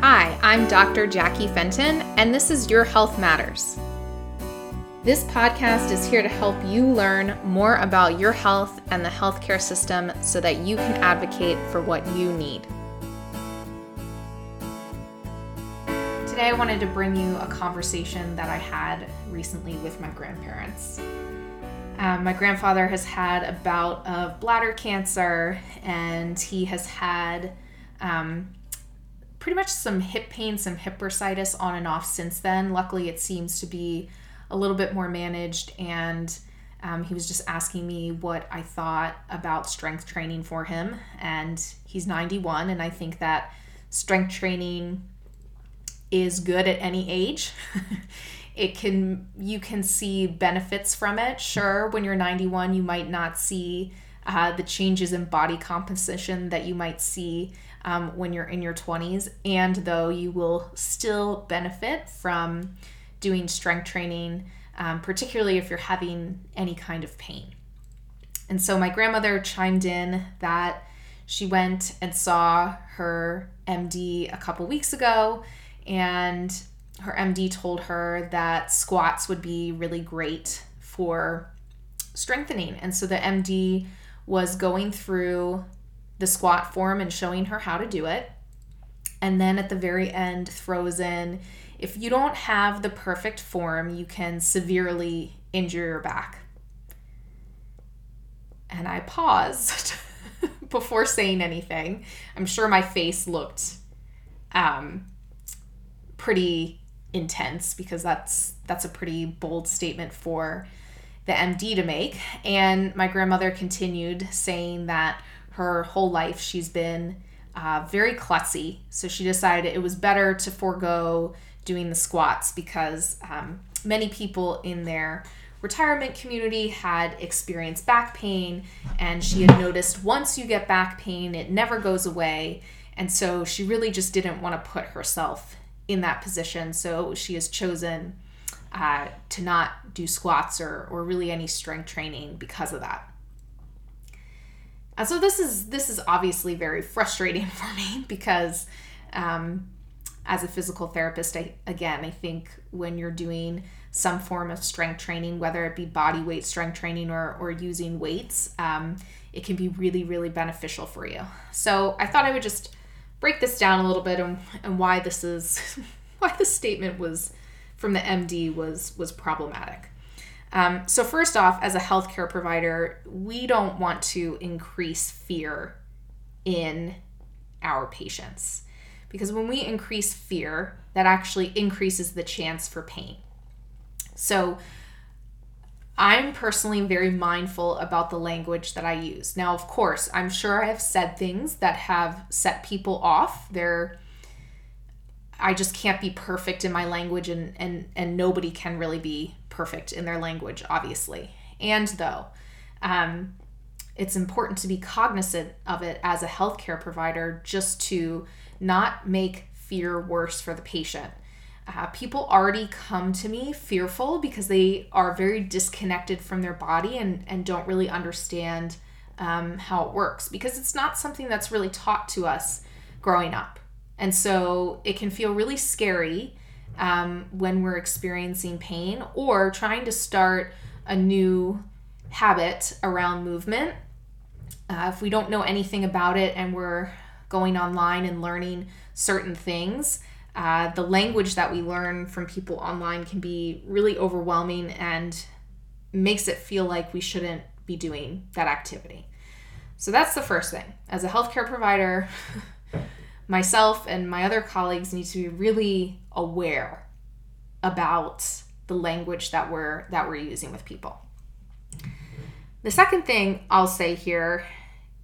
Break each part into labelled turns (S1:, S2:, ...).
S1: Hi, I'm Dr. Jackie Fenton, and this is Your Health Matters. This podcast is here to help you learn more about your health and the healthcare system so that you can advocate for what you need. Today, I wanted to bring you a conversation that I had recently with my grandparents. Um, my grandfather has had a bout of bladder cancer, and he has had um, pretty much some hip pain, some hip bursitis on and off since then. Luckily, it seems to be a little bit more managed, and um, he was just asking me what I thought about strength training for him. And he's 91, and I think that strength training is good at any age. it can you can see benefits from it. Sure, when you're 91, you might not see uh, the changes in body composition that you might see um, when you're in your 20s, and though you will still benefit from doing strength training, um, particularly if you're having any kind of pain. And so my grandmother chimed in that she went and saw her MD a couple weeks ago, and her MD told her that squats would be really great for strengthening. And so the MD was going through the squat form and showing her how to do it. And then at the very end, throws in if you don't have the perfect form, you can severely injure your back. And I paused before saying anything. I'm sure my face looked um, pretty intense because that's that's a pretty bold statement for the MD to make. And my grandmother continued saying that her whole life she's been uh, very klutzy. So she decided it was better to forego doing the squats because um, many people in their retirement community had experienced back pain, and she had noticed once you get back pain, it never goes away. And so she really just didn't want to put herself in that position. So she has chosen uh, to not do squats or, or really any strength training because of that. And so this is this is obviously very frustrating for me because um, as a physical therapist, I again I think when you're doing some form of strength training, whether it be body weight strength training or or using weights, um, it can be really really beneficial for you. So I thought I would just break this down a little bit and, and why this is why the statement was from the MD was was problematic. Um, so, first off, as a healthcare provider, we don't want to increase fear in our patients because when we increase fear, that actually increases the chance for pain. So, I'm personally very mindful about the language that I use. Now, of course, I'm sure I have said things that have set people off. They're I just can't be perfect in my language and and and nobody can really be perfect in their language, obviously. And though, um, it's important to be cognizant of it as a healthcare provider just to not make fear worse for the patient. Uh, people already come to me fearful because they are very disconnected from their body and, and don't really understand um, how it works because it's not something that's really taught to us growing up. And so it can feel really scary um, when we're experiencing pain or trying to start a new habit around movement. Uh, if we don't know anything about it and we're going online and learning certain things, uh, the language that we learn from people online can be really overwhelming and makes it feel like we shouldn't be doing that activity. So that's the first thing. As a healthcare provider, myself and my other colleagues need to be really aware about the language that we're that we're using with people. The second thing I'll say here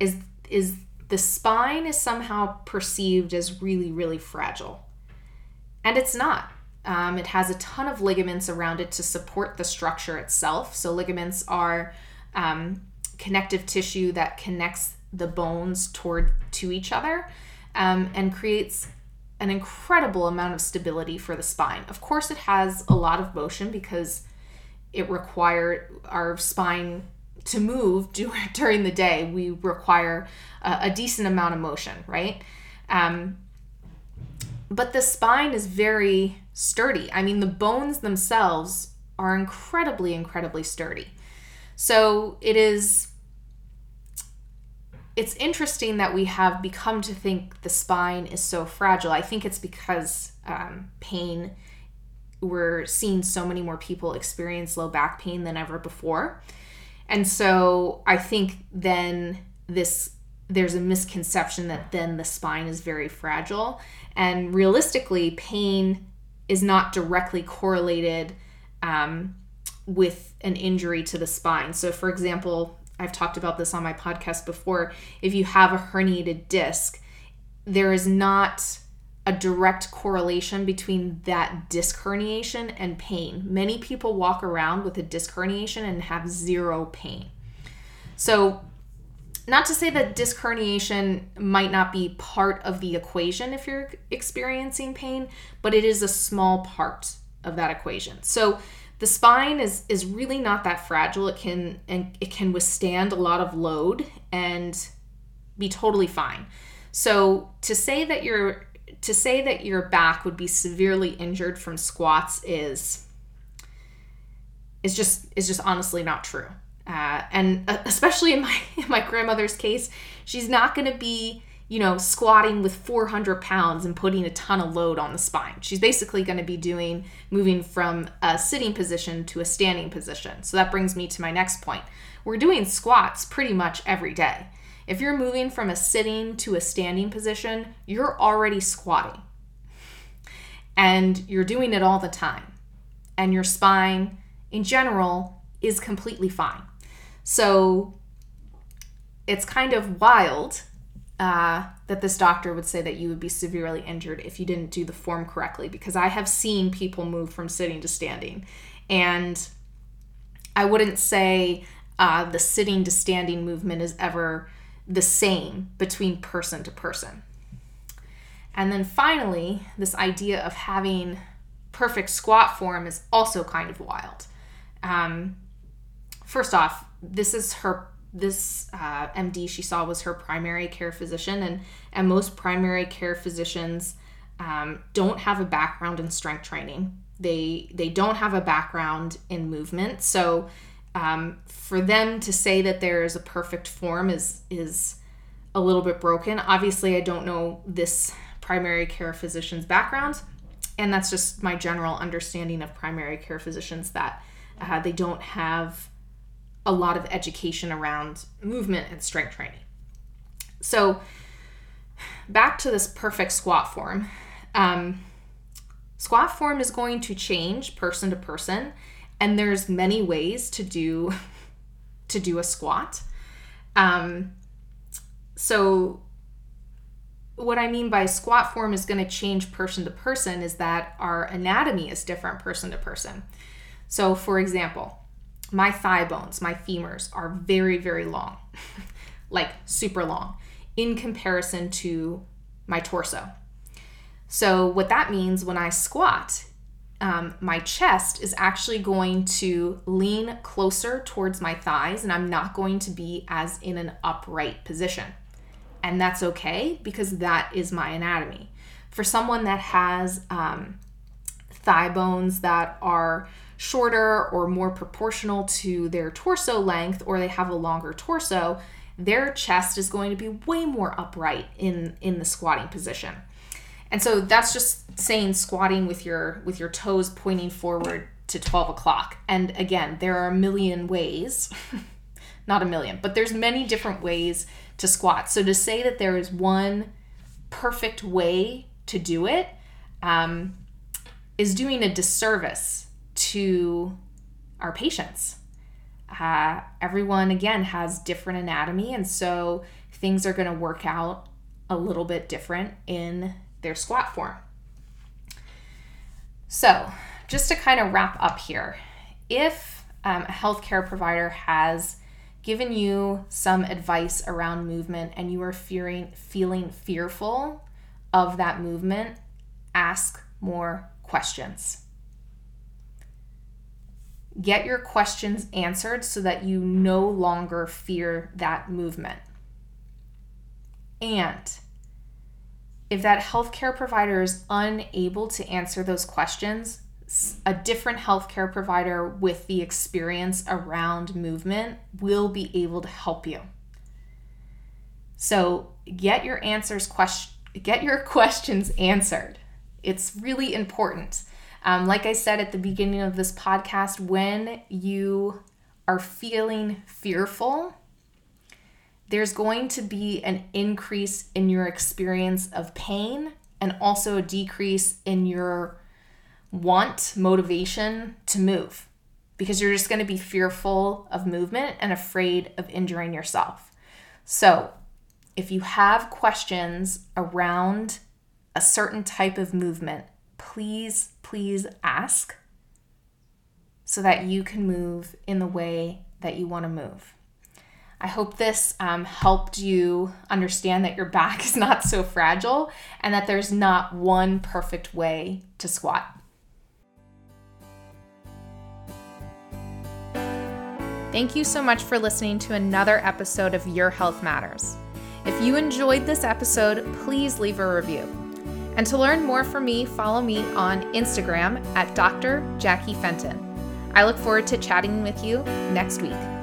S1: is is the spine is somehow perceived as really really fragile. And it's not. Um, it has a ton of ligaments around it to support the structure itself. So ligaments are um, connective tissue that connects the bones toward to each other um, and creates an incredible amount of stability for the spine. Of course, it has a lot of motion because it required our spine to move during the day. We require a, a decent amount of motion, right? Um, but the spine is very sturdy. I mean, the bones themselves are incredibly, incredibly sturdy. So it is it's interesting that we have become to think the spine is so fragile. I think it's because um, pain, we're seeing so many more people experience low back pain than ever before. And so I think then this there's a misconception that then the spine is very fragile. And realistically, pain is not directly correlated um, with an injury to the spine. So, for example, I've talked about this on my podcast before. If you have a herniated disc, there is not a direct correlation between that disc herniation and pain. Many people walk around with a disc herniation and have zero pain. So, not to say that disc herniation might not be part of the equation if you're experiencing pain, but it is a small part of that equation. So, the spine is is really not that fragile. It can and it can withstand a lot of load and be totally fine. So to say that your to say that your back would be severely injured from squats is is just is just honestly not true. Uh, and uh, especially in my in my grandmother's case, she's not going to be you know, squatting with 400 pounds and putting a ton of load on the spine. She's basically going to be doing moving from a sitting position to a standing position. So that brings me to my next point. We're doing squats pretty much every day. If you're moving from a sitting to a standing position, you're already squatting. And you're doing it all the time. And your spine, in general, is completely fine. So it's kind of wild uh, that this doctor would say that you would be severely injured if you didn't do the form correctly because I have seen people move from sitting to standing. And I wouldn't say uh, the sitting to standing movement is ever the same between person to person. And then finally, this idea of having perfect squat form is also kind of wild. Um, first off, this is her this uh, MD she saw was her primary care physician, and and most primary care physicians um, don't have a background in strength training. They they don't have a background in movement, so um, for them to say that there is a perfect form is is a little bit broken. Obviously, I don't know this primary care physician's background, and that's just my general understanding of primary care physicians that uh, they don't have a lot of education around movement and strength training. So, back to this perfect squat form. Um, squat form is going to change person to person, and there's many ways to do to do a squat. Um, so, what I mean by squat form is going to change person to person is that our anatomy is different person to person. So, for example, my thigh bones, my femurs are very, very long, like super long, in comparison to my torso. So, what that means when I squat, um, my chest is actually going to lean closer towards my thighs, and I'm not going to be as in an upright position. And that's okay because that is my anatomy. For someone that has um, thigh bones that are shorter or more proportional to their torso length or they have a longer torso, their chest is going to be way more upright in in the squatting position. And so that's just saying squatting with your with your toes pointing forward to 12 o'clock. And again, there are a million ways, not a million, but there's many different ways to squat. So to say that there is one perfect way to do it um, is doing a disservice to our patients. Uh, everyone, again, has different anatomy, and so things are going to work out a little bit different in their squat form. So, just to kind of wrap up here, if um, a healthcare provider has given you some advice around movement and you are fearing feeling fearful of that movement, ask more questions. Get your questions answered so that you no longer fear that movement. And if that healthcare provider is unable to answer those questions, a different healthcare provider with the experience around movement will be able to help you. So get your answers question get your questions answered. It's really important. Um, like I said at the beginning of this podcast, when you are feeling fearful, there's going to be an increase in your experience of pain and also a decrease in your want, motivation to move because you're just going to be fearful of movement and afraid of injuring yourself. So, if you have questions around a certain type of movement, please, please ask so that you can move in the way that you want to move. I hope this um, helped you understand that your back is not so fragile and that there's not one perfect way to squat. Thank you so much for listening to another episode of Your Health Matters. If you enjoyed this episode, please leave a review. And to learn more from me, follow me on Instagram at Dr. Jackie Fenton. I look forward to chatting with you next week.